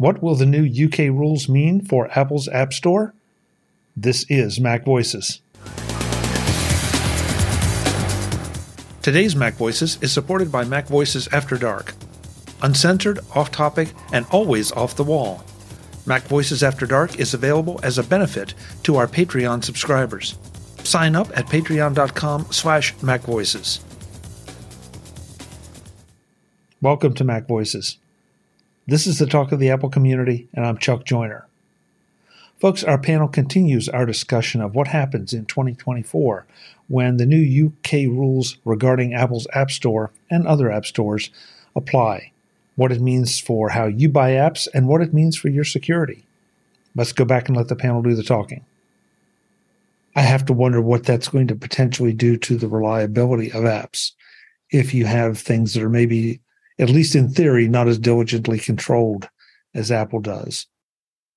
What will the new UK rules mean for Apple's App Store? This is Mac Voices. Today's Mac Voices is supported by Mac Voices After Dark. Uncensored, off topic, and always off the wall. Mac Voices After Dark is available as a benefit to our Patreon subscribers. Sign up at patreon.com slash macvoices. Welcome to Mac Voices. This is the talk of the Apple community, and I'm Chuck Joiner. Folks, our panel continues our discussion of what happens in 2024 when the new UK rules regarding Apple's App Store and other app stores apply, what it means for how you buy apps, and what it means for your security. Let's go back and let the panel do the talking. I have to wonder what that's going to potentially do to the reliability of apps if you have things that are maybe at least in theory, not as diligently controlled as Apple does.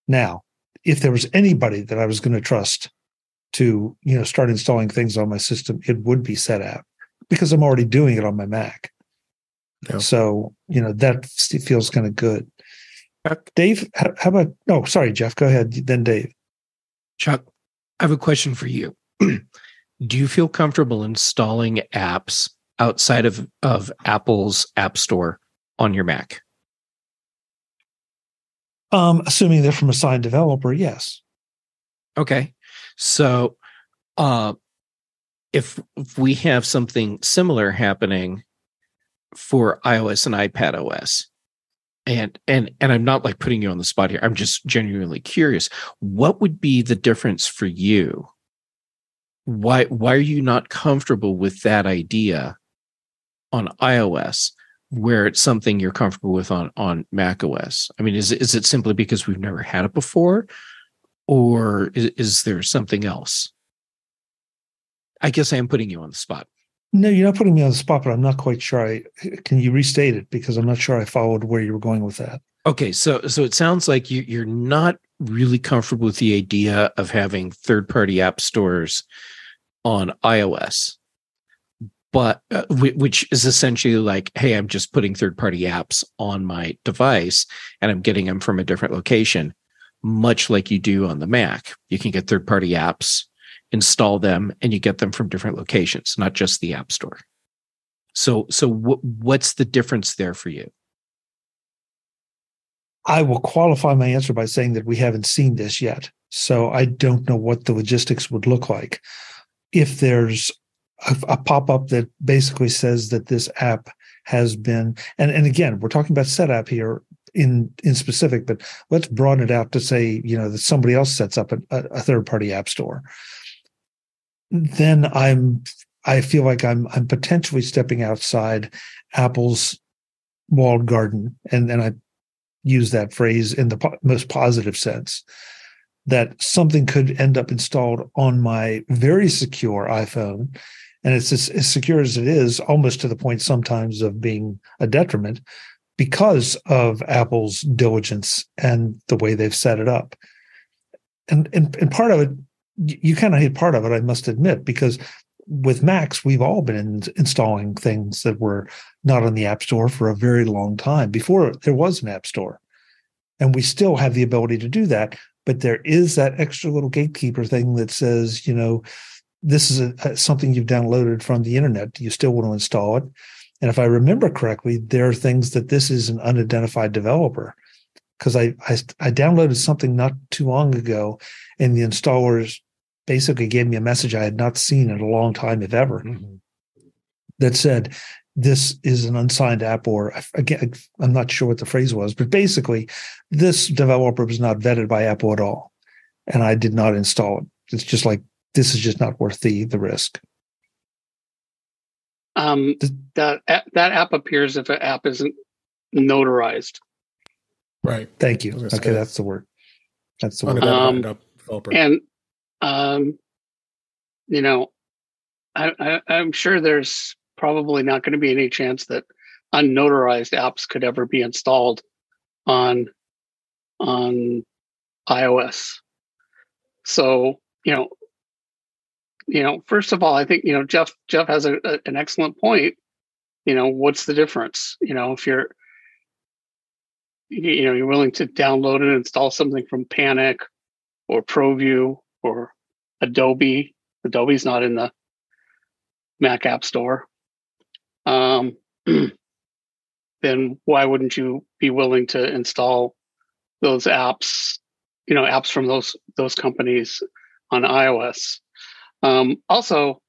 Now, if there was anybody that I was going to trust to, you know, start installing things on my system, it would be Setapp because I'm already doing it on my Mac. Yeah. So, you know, that feels kind of good. Chuck, Dave, how, how about, no, sorry, Jeff, go ahead. Then Dave. Chuck, I have a question for you. Do you feel comfortable installing apps outside of, of Apple's App Store on your Mac? Um, assuming they're from a signed developer, yes. Okay. So uh, if, if we have something similar happening for iOS and iPad OS, and and and I'm not like putting you on the spot here. I'm just genuinely curious. What would be the difference for you? Why why are you not comfortable with that idea on iOS where it's something you're comfortable with on on Mac OS? I mean, is is it simply because we've never had it before, or is, is there something else? I guess I am putting you on the spot. No, you're not putting me on the spot, but I'm not quite sure. I can you restate it because I'm not sure I followed where you were going with that. Okay, so so it sounds like you, you're not really comfortable with the idea of having third party app stores on iOS but uh, which is essentially like hey i'm just putting third party apps on my device and i'm getting them from a different location much like you do on the mac. You can get third party apps install them and you get them from different locations not just the app store. So so w- what's the difference there for you? I will qualify my answer by saying that we haven't seen this yet. So i don't know what the logistics would look like. If there's a, a pop-up that basically says that this app has been and, and again we're talking about Setapp here in in specific but let's broaden it out to say you know that somebody else sets up a, a third party app store. Then i'm i feel like i'm i'm potentially stepping outside apple's walled garden and and i use that phrase in the po- most positive sense that something could end up installed on my very secure iphone and it's as, as secure as it is, almost to the point sometimes of being a detriment because of Apple's diligence and the way they've set it up. And and, and part of it, you, kind of hit part of it, I must admit, because with Macs, we've all been in, installing things that were not on the App Store for a very long time before there was an App Store. And we still have the ability to do that. But there is that extra little gatekeeper thing that says, you know, this is a, a, something you've downloaded from the internet. You still want to install it. And if I remember correctly, there are things that this is an unidentified developer because I, I, I downloaded something not too long ago, and the installers basically gave me a message I had not seen in a long time, if ever, mm-hmm. that said this is an unsigned app, or again, I'm not sure what the phrase was, but basically, this developer was not vetted by Apple at all, and I did not install it. It's just like this is just not worth the the risk. Um, that that app appears if an app isn't notarized. Right. Thank you. Okay, that's the word. That's the word. Um, and um, you know, I, I, I'm sure there's probably not going to be any chance that unnotarized apps could ever be installed on on iOS. So, you know, you know, first of all, I think you know Jeff Jeff has a, a, an excellent point. You know, what's the difference? You know, if you're you know you're willing to download and install something from Panic or ProVUE or Adobe. Adobe's not in the Mac App Store. Um, then why wouldn't you be willing to install those apps? You know, apps from those those companies on iOS. Um, also,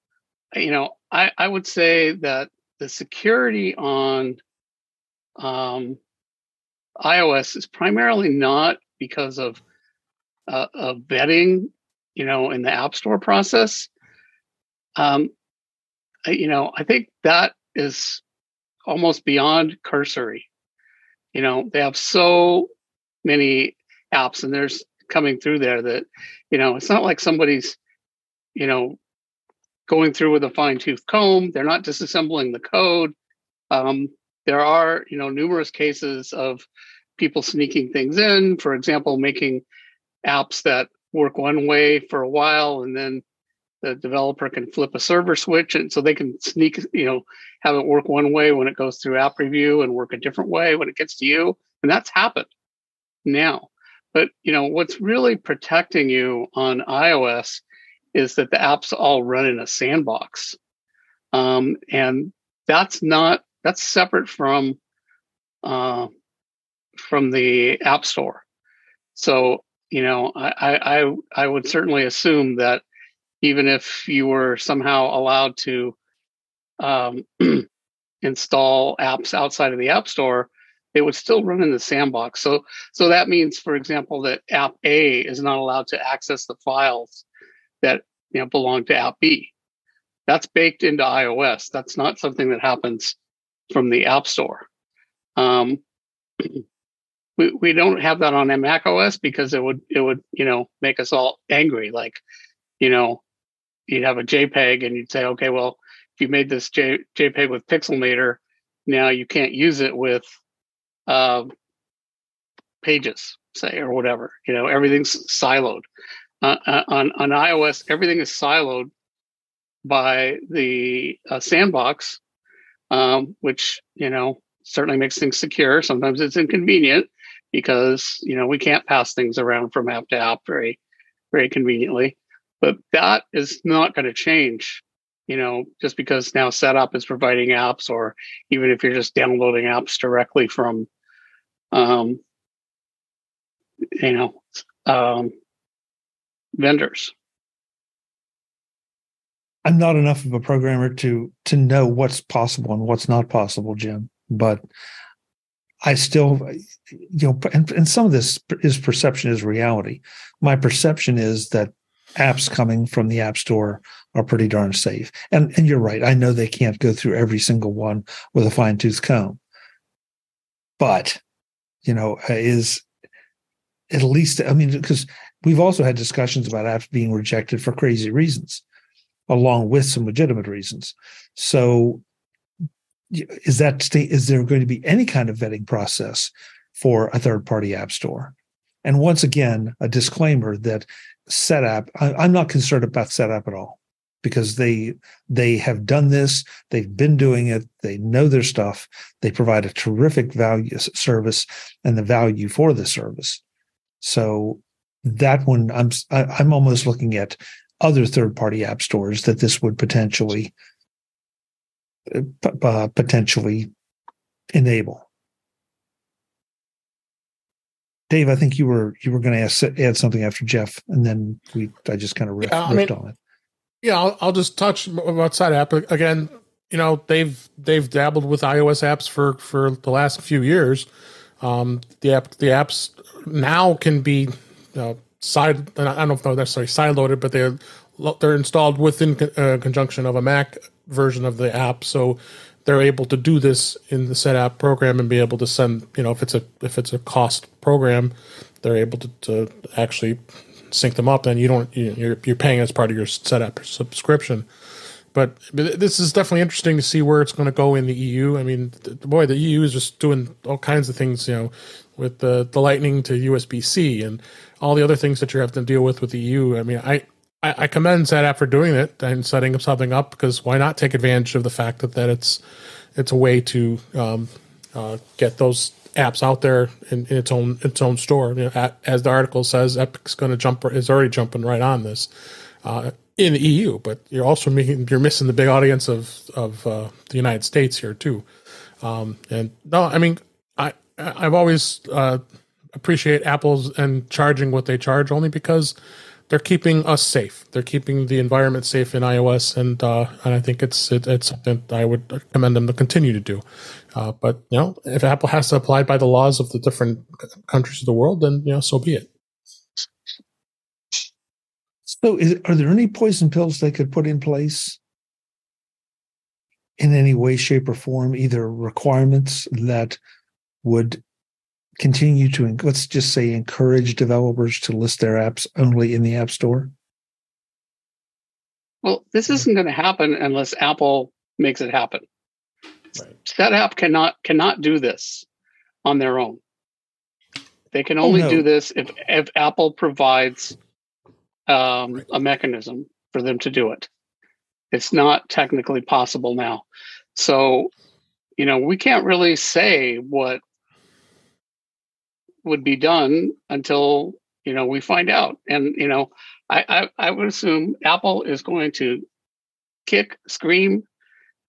you know, I, I would say that the security on um, iOS is primarily not because of uh, of vetting, you know, in the App Store process. Um, you know, I think that is almost beyond cursory. You know, they have so many apps, and there's coming through there that, you know, it's not like somebody's, you know, going through with a fine tooth comb. They're not disassembling the code. Um, there are, you know, numerous cases of people sneaking things in. For example, making apps that work one way for a while and then the developer can flip a server switch and so they can sneak you know have it work one way when it goes through app review and work a different way when it gets to you and that's happened now but you know what's really protecting you on ios is that the apps all run in a sandbox. Um, and that's not that's separate from uh, from the app store. So you know I, I i would certainly assume that even if you were somehow allowed to um, install apps outside of the app store it would still run in the sandbox. So so that means for example that app a is not allowed to access the files that you know belong to app b that's baked into ios that's not something that happens from the app store um, we, we don't have that on mac os because it would it would you know make us all angry like you know you'd have a JPEG and you'd say, okay, well, if you made this J, JPEG with Pixelmator, now you can't use it with uh, pages, say, or whatever. You know, everything's siloed. Uh, uh, on on iOS, everything is siloed by the uh, sandbox, um, which you know certainly makes things secure. Sometimes it's inconvenient because you know we can't pass things around from app to app very very conveniently. But that is not going to change, you know, just because now Setapp is providing apps, or even if you're just downloading apps directly from, um, you know, um, vendors. I'm not enough of a programmer to to know what's possible and what's not possible, Jim. But I still, you know, and, and some of this is perception is reality. My perception is that apps coming from the app store are pretty darn safe. And and you're right. I know they can't go through every single one with a fine tooth comb. But, you know, is at least I mean, because we've also had discussions about apps being rejected for crazy reasons, along with some legitimate reasons. So is that state is there going to be any kind of vetting process for a third party app store? And once again, a disclaimer that Setapp I, am not concerned about Setapp at all because they they have done this they've been doing it they know their stuff they provide a terrific value service and the value for the service so that one i'm i'm almost looking at other third party app stores that this would potentially uh, potentially enable Dave, I think you were you were going to add something after Jeff, and then we I just kind of riffed, yeah, riffed mean, on it. Yeah, I'll, I'll just touch about app again. You know, they've they've dabbled with iOS apps for for the last few years. Um, the app the apps now can be uh, side. I don't know if they're necessarily sideloaded, but they're they're installed within uh, conjunction of a Mac version of the app. So they're able to do this in the Setapp program and be able to send you know if it's a if it's a cost program they're able to, to actually sync them up and you don't you're, you're paying as part of your Setapp subscription but, but this is definitely interesting to see where it's going to go in the EU. I mean, boy, the EU is just doing all kinds of things, you know, with the, the lightning to USB C and all the other things that you have to deal with with the EU. I mean, I, I, I commend Setapp for doing it and setting something up because why not take advantage of the fact that, that it's it's a way to um, uh, get those apps out there in, in its own its own store. You know, as the article says, Epic's going to jump is already jumping right on this uh, in the EU, but you're also making, you're missing the big audience of of uh, the United States here too. Um, and no, I mean, I I've always uh, appreciate Apple's and charging what they charge only because they're keeping us safe. They're keeping the environment safe in iOS, and uh, and I think it's it, it's something I would commend them to continue to do. Uh, but you know, if Apple has to apply by the laws of the different countries of the world, then you know, so be it. So, is, are there any poison pills they could put in place in any way, shape, or form? Either requirements that would continue to let's just say encourage developers to list their apps only in the app store well this isn't going to happen unless apple makes it happen right. Setapp cannot cannot do this on their own they can only oh, no. do this if if apple provides um, right. a mechanism for them to do it it's not technically possible now so you know we can't really say what would be done until you know we find out. And you know, I, I, I would assume Apple is going to kick, scream.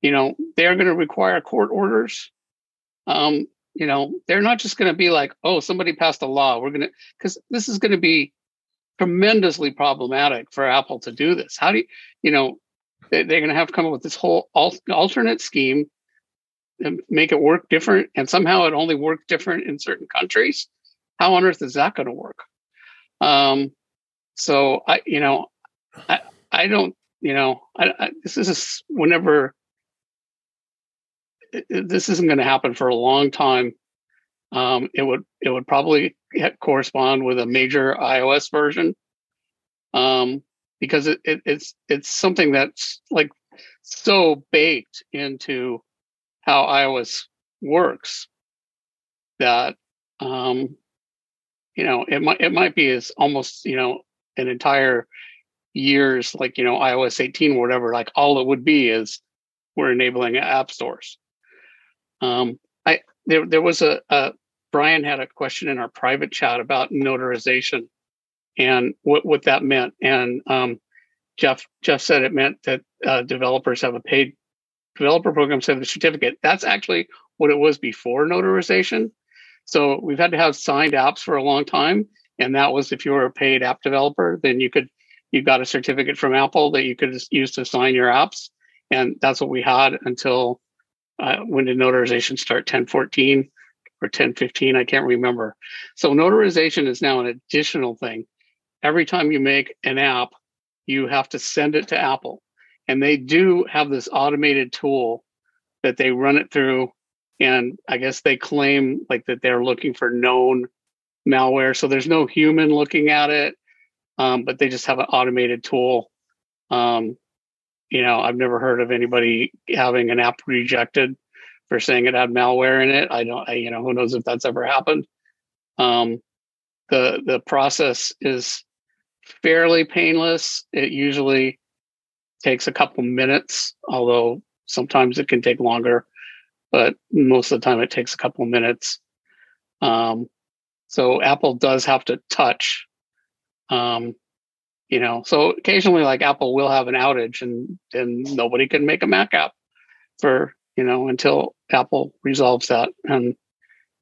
You know, they're going to require court orders. Um, you know, they're not just going to be like, oh, somebody passed a law. We're going to because this is going to be tremendously problematic for Apple to do this. How do you, you know, they, are going to have to come up with this whole alternate scheme and make it work different, and somehow it only works different in certain countries how on earth is that going to work? Um, so I, you know, I, I don't, you know, I, I this is whenever this isn't going to happen for a long time. Um, it would it would probably correspond with a major iOS version, um, because it, it, it's it's something that's like so baked into how iOS works that um, you know it might it might be as almost you know an entire years like you know iOS 18 or whatever like all it would be is we're enabling app stores. Um i there there was a, a brian had a question in our private chat about notarization and what what that meant. And um jeff jeff said it meant that uh, developers have a paid developer programs have a certificate. That's actually what it was before notarization so we've had to have signed apps for a long time. And that was if you were a paid app developer, then you could, you got a certificate from Apple that you could use to sign your apps. And that's what we had until uh, when did notarization start? 1014 or 1015? I can't remember. So notarization is now an additional thing. Every time you make an app, you have to send it to Apple. And they do have this automated tool that they run it through and I guess they claim like that they're looking for known malware. So there's no human looking at it, um, but they just have an automated tool. Um, you know, I've never heard of anybody having an app rejected for saying it had malware in it. I don't, I, you know, who knows if that's ever happened. Um, the the process is fairly painless. It usually takes a couple minutes, although sometimes it can take longer but most of the time it takes a couple of minutes. Um, so Apple does have to touch, um, you know, so occasionally like Apple will have an outage and then nobody can make a Mac app for, you know, until Apple resolves that. And,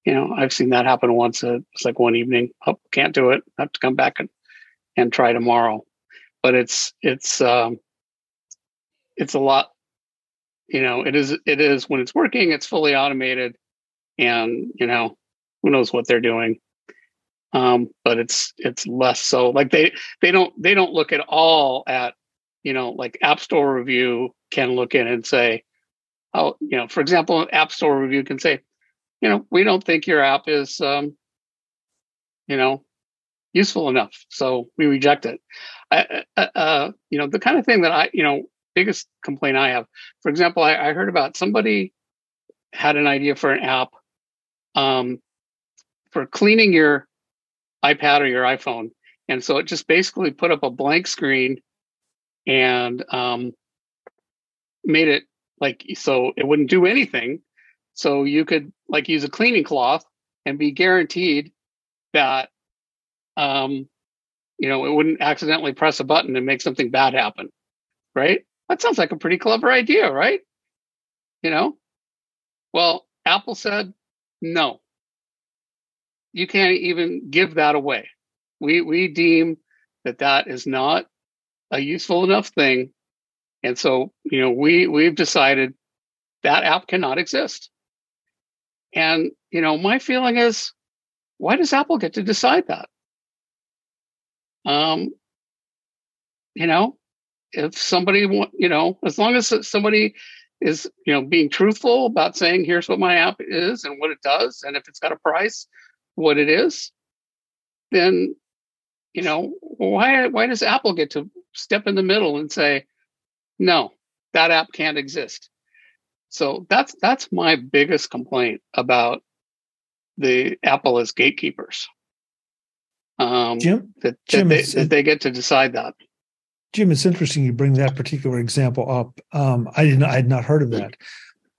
you know, I've seen that happen once. Uh, it's like one evening, oh, can't do it. Have to come back and, and try tomorrow. But it's, it's, um, it's a lot you know it is it is when it's working it's fully automated and you know who knows what they're doing. Um but it's it's less so like they they don't they don't look at all at you know like app store review can look in and say oh you know for example app store review can say you know we don't think your app is um you know useful enough so we reject it. I, uh, uh, you know the kind of thing that i you know biggest complaint I have. For example, I, I heard about somebody had an idea for an app um, for cleaning your iPad or your iPhone. And so it just basically put up a blank screen and um, made it like so it wouldn't do anything. So you could like use a cleaning cloth and be guaranteed that um, you know, it wouldn't accidentally press a button and make something bad happen. Right? That sounds like a pretty clever idea, right? You know? Well, Apple said, no. You can't even give that away. We we deem that that is not a useful enough thing. And so, you know, we we've decided that app cannot exist. And, you know, my feeling is why does Apple get to decide that? Um, you know, if somebody, you know, as long as somebody is, you know, being truthful about saying, here's what my app is and what it does, and if it's got a price, what it is, then, you know, why why does Apple get to step in the middle and say, no, that app can't exist? So that's that's my biggest complaint about the Apple as gatekeepers. Um, Jim, that, Jim, they, that they get to decide that. Jim, it's interesting you bring that particular example up. Um, I didn't, I had not heard of that,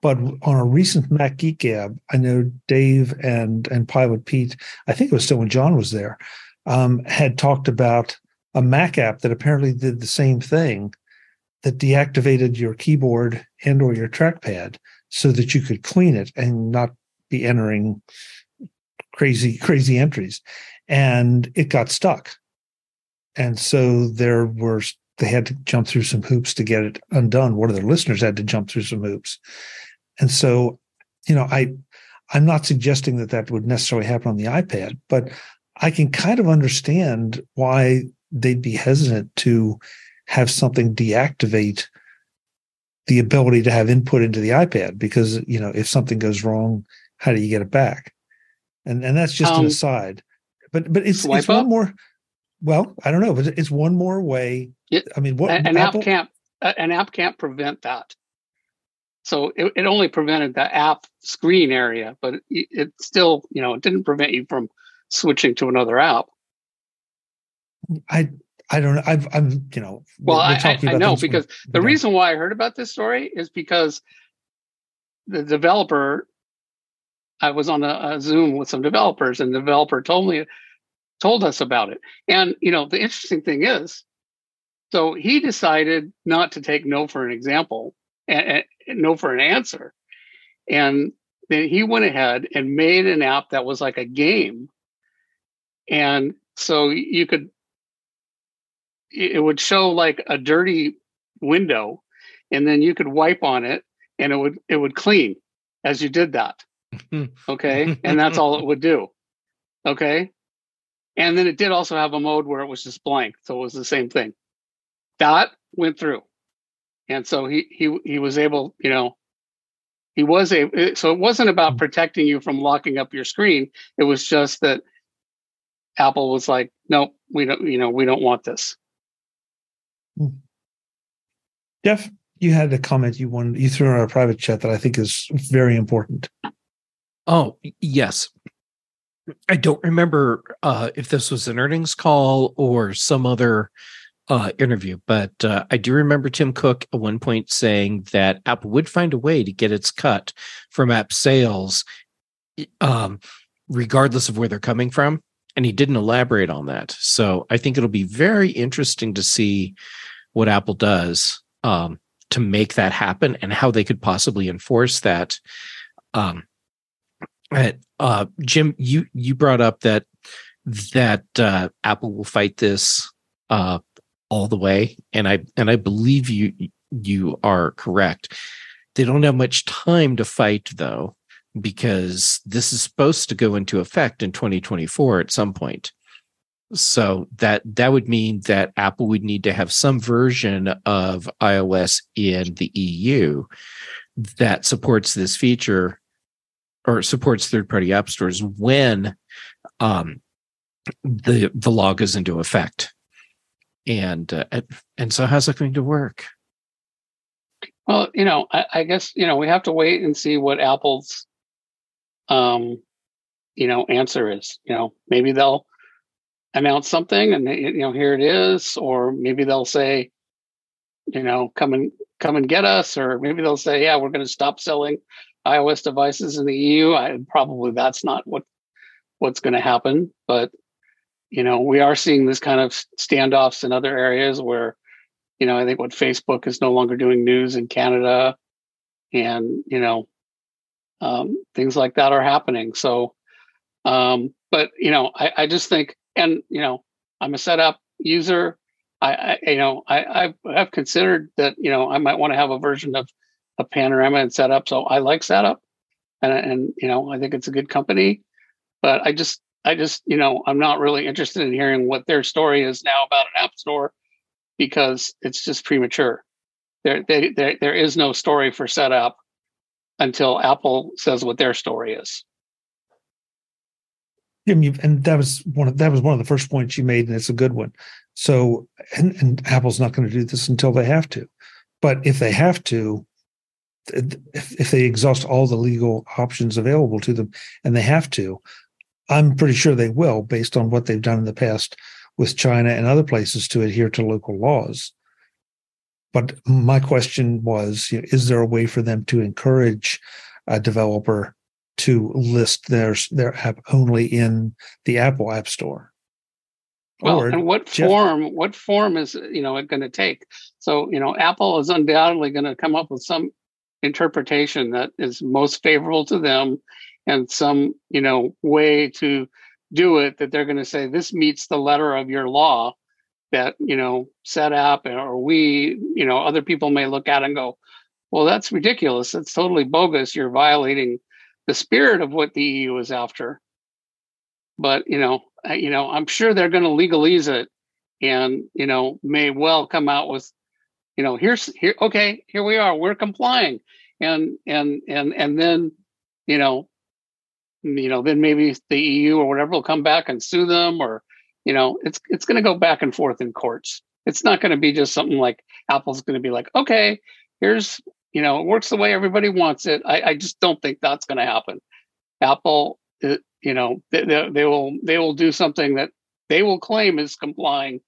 but on a recent Mac Geek Gab, I know Dave and and Pilot Pete. I think it was still when John was there. Um, had talked about a Mac app that apparently did the same thing, that deactivated your keyboard and or your trackpad so that you could clean it and not be entering crazy crazy entries and it got stuck. And so there were they had to jump through some hoops to get it undone. One of their listeners had to jump through some hoops. And so, you know, I I'm not suggesting that that would necessarily happen on the iPad, but I can kind of understand why they'd be hesitant to have something deactivate the ability to have input into the iPad because you know if something goes wrong, how do you get it back? And and that's just um, an aside. But but it's it's one more. Well, I don't know, but it's one more way. It, I mean, what an Apple, app can't an app can't prevent that. So it, it only prevented the app screen area, but it, it still, you know, it didn't prevent you from switching to another app. I I don't know. I've, I'm, you know, well, I, I, I know because the reason why I heard about this story is because the developer, I was on a, a, Zoom with some developers, and the developer told me told us about it. And, you know, the interesting thing is, so he decided not to take no for an example and, and no for an answer. And then he went ahead and made an app that was like a game. And so you could, it would show like a dirty window and then you could wipe on it and it would, it would clean as you did that. okay. and that's all it would do. Okay. And then it did also have a mode where it was just blank. So it was the same thing. That went through. And so he he he was able, you know, he was a so it wasn't about hmm. protecting you from locking up your screen. It was just that Apple was like, nope, we don't, you know, we don't want this. Hmm. Jeff, you had a comment you wanted you threw in our private chat that I think is very important. Oh, yes. I don't remember uh, if this was an earnings call or some other uh, interview, but uh, I do remember Tim Cook at one point saying that Apple would find a way to get its cut from app sales, um, regardless of where they're coming from. And he didn't elaborate on that. So I think it'll be very interesting to see what Apple does um, to make that happen and how they could possibly enforce that. Um, uh, Jim, you you brought up that that uh, Apple will fight this uh, all the way, and I and I believe you you are correct. They don't have much time to fight though, because this is supposed to go into effect in 2024 at some point. So that that would mean that Apple would need to have some version of iOS in the EU that supports this feature or supports third party app stores when um, the the law goes into effect. And uh, and so how's that going to work? Well, you know, I, I, guess you know we have to wait and see what Apple's um, you know, answer is. You know, maybe they'll announce something and you know here it is, or maybe they'll say, you know, come and come and get us, or maybe they'll say, yeah, we're going to stop selling iOS devices in the EU. I, probably that's not what what's going to happen, but you know, we are seeing this kind of standoffs in other areas where, you know, I think what Facebook is no longer doing news in Canada, and you know, um, things like that are happening. So, um, but you know, I, I just think, and you know, I'm a Setapp user. I, I you know, I, I've, considered that, you know, I might want to have a version of a Panorama and Setapp. So I like Setapp, and and you know, I think it's a good company. But I just, I just, you know, I'm not really interested in hearing what their story is now about an app store because it's just premature. There, they, there, there is no story for Setapp until Apple says what their story is. Jim, you, and that was one of that was one of the first points you made, and it's a good one. So, and, and Apple's not going to do this until they have to, but if they have to, if, if they exhaust all the legal options available to them, and they have to, I'm pretty sure they will, based on what they've done in the past with China and other places to adhere to local laws. But my question was, you know, is there a way for them to encourage a developer to list their their app only in the Apple App Store? Well, or, and what Jeff, form? What form is you know it going to take? So you know, Apple is undoubtedly going to come up with some interpretation that is most favorable to them, and some you know way to do it that they're going to say this meets the letter of your law that you know Setapp or we you know other people may look at and go well that's ridiculous. It's totally bogus. You're violating the spirit of what the eu is after. But you know you know i'm sure they're going to legalize it and you know may well come out with you know here's here okay here we are. We're complying. And and and and then you know you know then maybe the eu or whatever will come back and sue them or you know it's it's going to go back and forth in courts. It's not going to be just something like apple's going to be like okay here's you know it works the way everybody wants it. I, I just don't think that's going to happen. Apple it, you know they, they, they will they will do something that they will claim is complying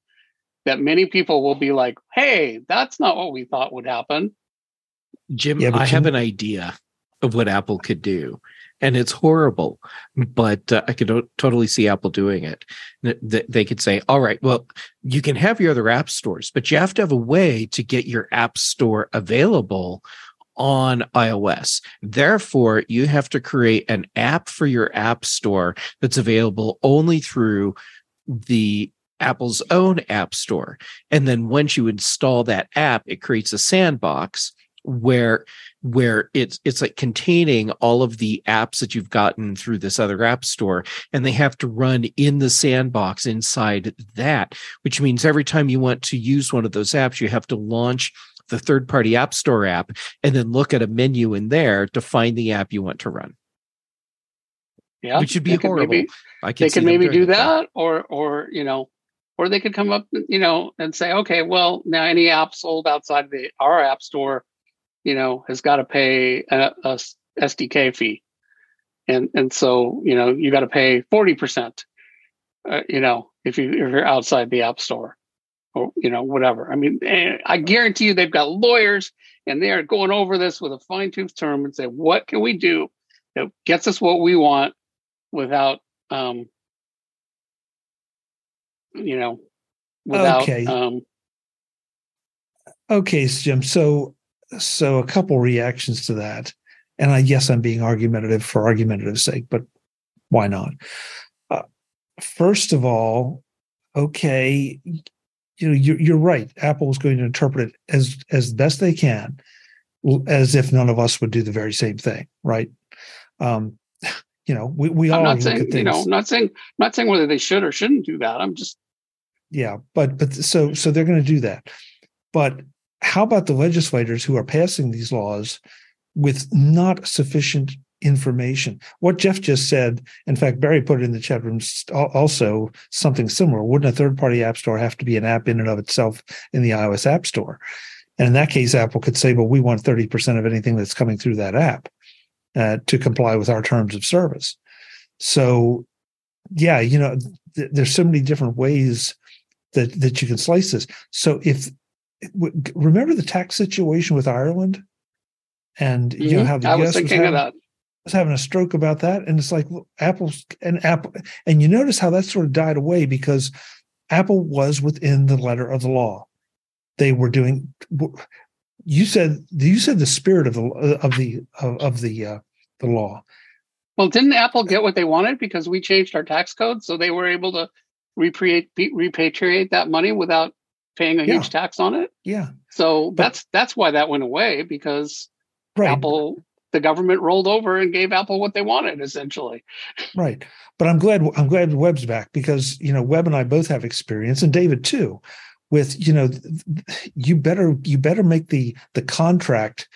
that many people will be like hey that's not what we thought would happen. Jim yeah, i jim- have an idea of what apple could do and it's horrible but uh, i could totally see apple doing it they could say all right well you can have your other app stores but you have to have a way to get your app store available on iOS. Therefore, you have to create an app for your app store that's available only through the Apple's own app store. And then once you install that app, it creates a sandbox where where it's it's like containing all of the apps that you've gotten through this other app store and they have to run in the sandbox inside that which means every time you want to use one of those apps you have to launch the third party app store app and then look at a menu in there to find the app you want to run. Yeah which would be horrible. maybe, I they could maybe do that. or or you know or they could come up you know and say okay well now any app sold outside the our app store you know, has got to pay a, a SDK fee. And, and so, you know, you got to pay 40%, uh, you know, if you, if you're outside the app store or, you know, whatever. I mean, eh, I guarantee you they've got lawyers and they are going over this with a fine tooth term and say, what can we do that gets us what we want without, um, you know, without, okay. um, okay, Jim. So so a couple reactions to that. And i guess i'm being argumentative for argumentative sake but why not? Uh, first of all okay you know you're, you're right. Apple is going to interpret it as as best they can as if none of us would do the very same thing right? Um you know we, we I'm all not saying you know I'm not saying not saying whether they should or shouldn't do that. I'm just yeah but but so so they're going to do that. But how about the legislators who are passing these laws with not sufficient information? What Jeff just said, in fact, Barry put it in the chat room also something similar. Wouldn't a third party app store have to be an app in and of itself in the iOS App Store? And in that case, Apple could say, well, we want 30% of anything that's coming through that app uh, to comply with our terms of service. So, yeah, you know, th- there's so many different ways that, that you can slice this. So if remember the tax situation with Ireland, and you mm-hmm. know how the I US was thinking was of that. was having a stroke about that, and it's like well, Apple's and Apple, and you notice how that sort of died away because Apple was within the letter of the law. They were doing. You said you said the spirit of the of the of, of the uh, the law. Well, didn't Apple get what they wanted because we changed our tax code, so they were able to repatriate, repatriate that money without paying a Yeah. huge tax on it. Yeah, So But- that's that's why that went away because right. Apple, the government rolled over and gave Apple what they wanted, essentially. Right. But I'm glad I'm glad Web's back because you know Web and I both have experience and David too with you know you better you better make the the contract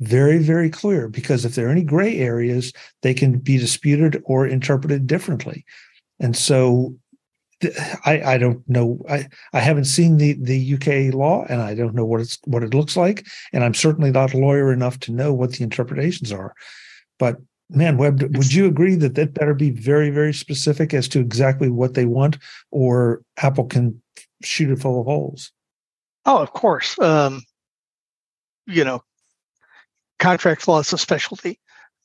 very very clear because if there are any gray areas they can be disputed or interpreted differently. And so I I don't know I I haven't seen the the UK law and I don't know what it's what it looks like and I'm certainly not a lawyer enough to know what the interpretations are. But man, Web, would you agree that that better be very, very specific as to exactly what they want, or Apple can shoot it full of holes? Oh, of course. Um, you know, contract law is a specialty,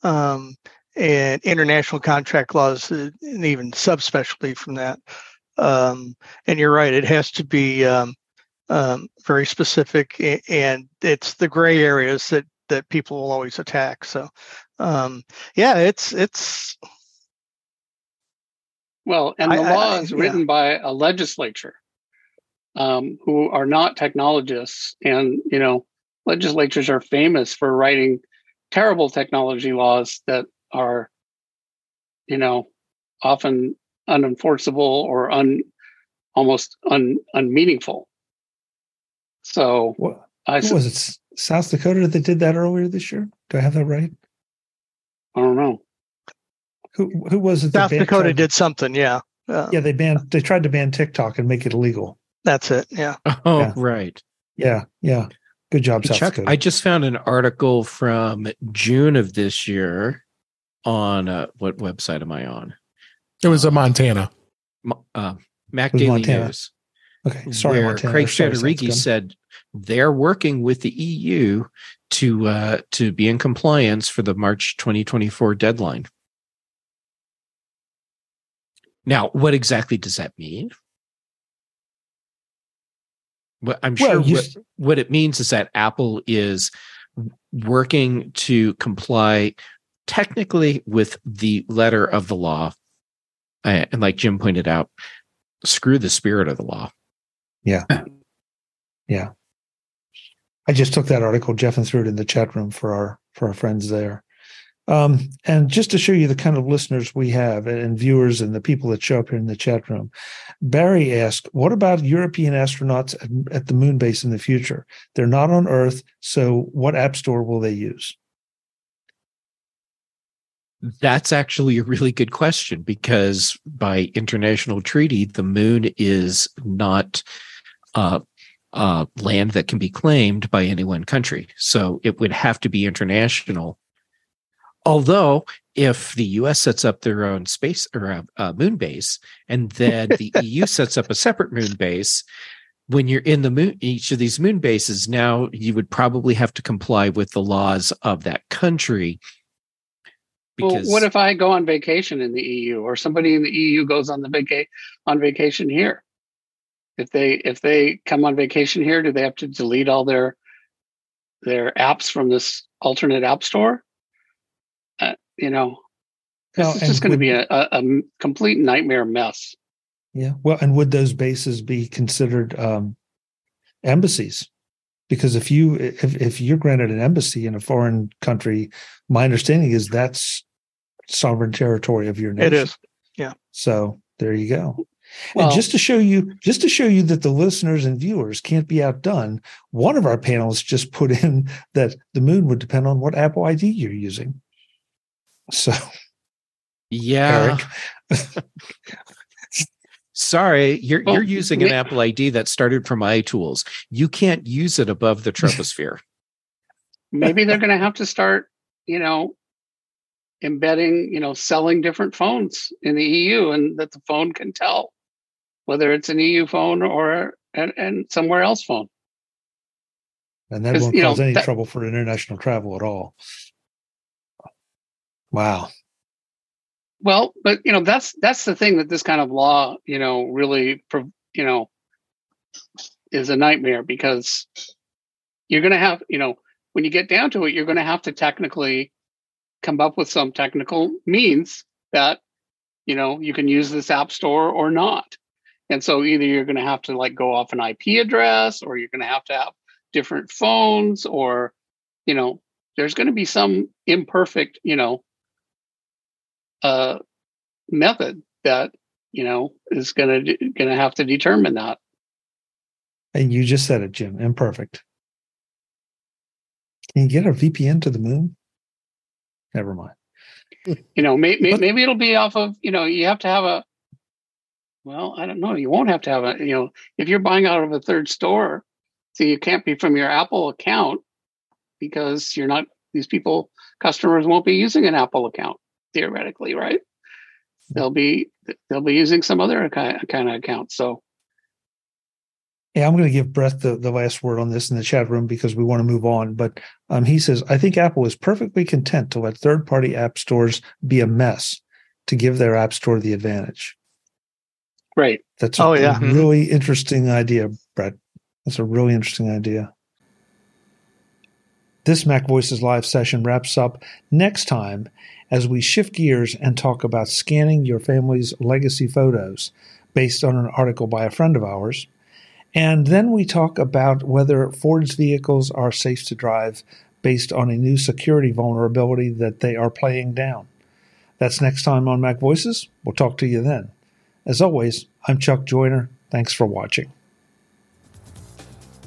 um, and international contract law is uh, an even subspecialty from that. Um, and you're right; it has to be um, um, very specific, and it's the gray areas that that people will always attack. So, um, yeah, it's it's Well, and the I- law I- is yeah. written by a legislature um, who are not technologists, and you know, legislatures are famous for writing terrible technology laws that are, you know, often unenforceable or un almost un unmeaningful. So What, I, what was it? South Dakota that did that earlier this year? Do I have that right? I don't know. Who who was it? that South Dakota tried- did something. Yeah, uh, Yeah, they banned. They tried to ban TikTok and make it illegal. that's it. Yeah. Oh, Yeah. right. Yeah, yeah. Good job, Hey, South Chuck, Dakota. I just found an article from June of this year on uh, what website am I on? It was a Montana. Mo- Uh, Mac It Daily Montana. News, okay, sorry, where Montana. Craig Sorry, Federighi said they're working with the EU to uh, to be in compliance for the March 2024 deadline. Now, what exactly does that mean? Well, I'm Well, sure you what, what it means is that Apple is working to comply technically with the letter of the law. And like Jim pointed out, screw the spirit of the law. Yeah. yeah. I just took that article, Jeff, and threw it in the chat room for our for our friends there. Um, and just to show you the kind of listeners we have and viewers and the people that show up here in the chat room, Barry asked, "What about European astronauts at, at the moon base in the future? They're not on Earth, so what app store will they use?" That's actually a really good question because by international treaty, the moon is not uh, uh, land that can be claimed by any one country. So it would have to be international. Although, if the US sets up their own space or uh, uh, moon base, and then the EU sets up a separate moon base, when you're in the moon, each of these moon bases, now you would probably have to comply with the laws of that country. Well, what if I go on vacation in the EU, or somebody in the EU goes on the vaca- on vacation here? If they if they come on vacation here, do they have to delete all their their apps from this alternate app store? Uh, you know, this Now, is just going to be a, a, a complete nightmare mess. Yeah. Well, and would those bases be considered um, embassies? Because if you if if you're granted an embassy in a foreign country, my understanding is that's sovereign territory of your nation. It is. Yeah so there you go. Well, and just to show you, just to show you that the listeners and viewers can't be outdone, one of our panelists just put in that the moon would depend on what Apple ID you're using. So Yeah. Eric, Sorry, you're Well, you're using an ma- Apple ID that started from iTools. You can't use it above the troposphere. maybe they're going to have to start, you know, embedding, you know, selling different phones in the EU, and that the phone can tell whether it's an EU phone or and, and somewhere else phone. and that won't you know, cause any that- trouble for international travel at all. Wow. Well, but you know that's that's the thing that this kind of law, you know, really, you know, is a nightmare because you're going to have, you know, when you get down to it, you're going to have to technically come up with some technical means that, you know, you can use this app store or not. And so either you're going to have to like go off an IP address or you're going to have to have different phones or, you know, there's going to be some imperfect, you know, uh, method that, you know, is going to, going to have to determine that. And you just said it, Jim, imperfect. Can you get a VPN to the moon? Never mind. You know, may, may, maybe it'll be off of, you know, you have to have a, well, I don't know. You won't have to have a, you know, if you're buying out of a third store, so you can't be from your Apple account because you're not, these people, customers won't be using an Apple account theoretically, right? They'll be, they'll be using some other kind of account. So, yeah, I'm going to give Brett the, the last word on this in the chat room because we want to move on. But um, he says, I think Apple is perfectly content to let third party app stores be a mess to give their app store the advantage. Right. That's a oh, yeah. Mm-hmm. really interesting idea, Brett. That's a really interesting idea. This Mac Voices Live session wraps up next time as we shift gears and talk about scanning your family's legacy photos based on an article by a friend of ours. And then we talk about whether Ford's vehicles are safe to drive based on a new security vulnerability that they are playing down. That's next time on Mac Voices. We'll talk to you then. As always, I'm Chuck Joiner. Thanks for watching.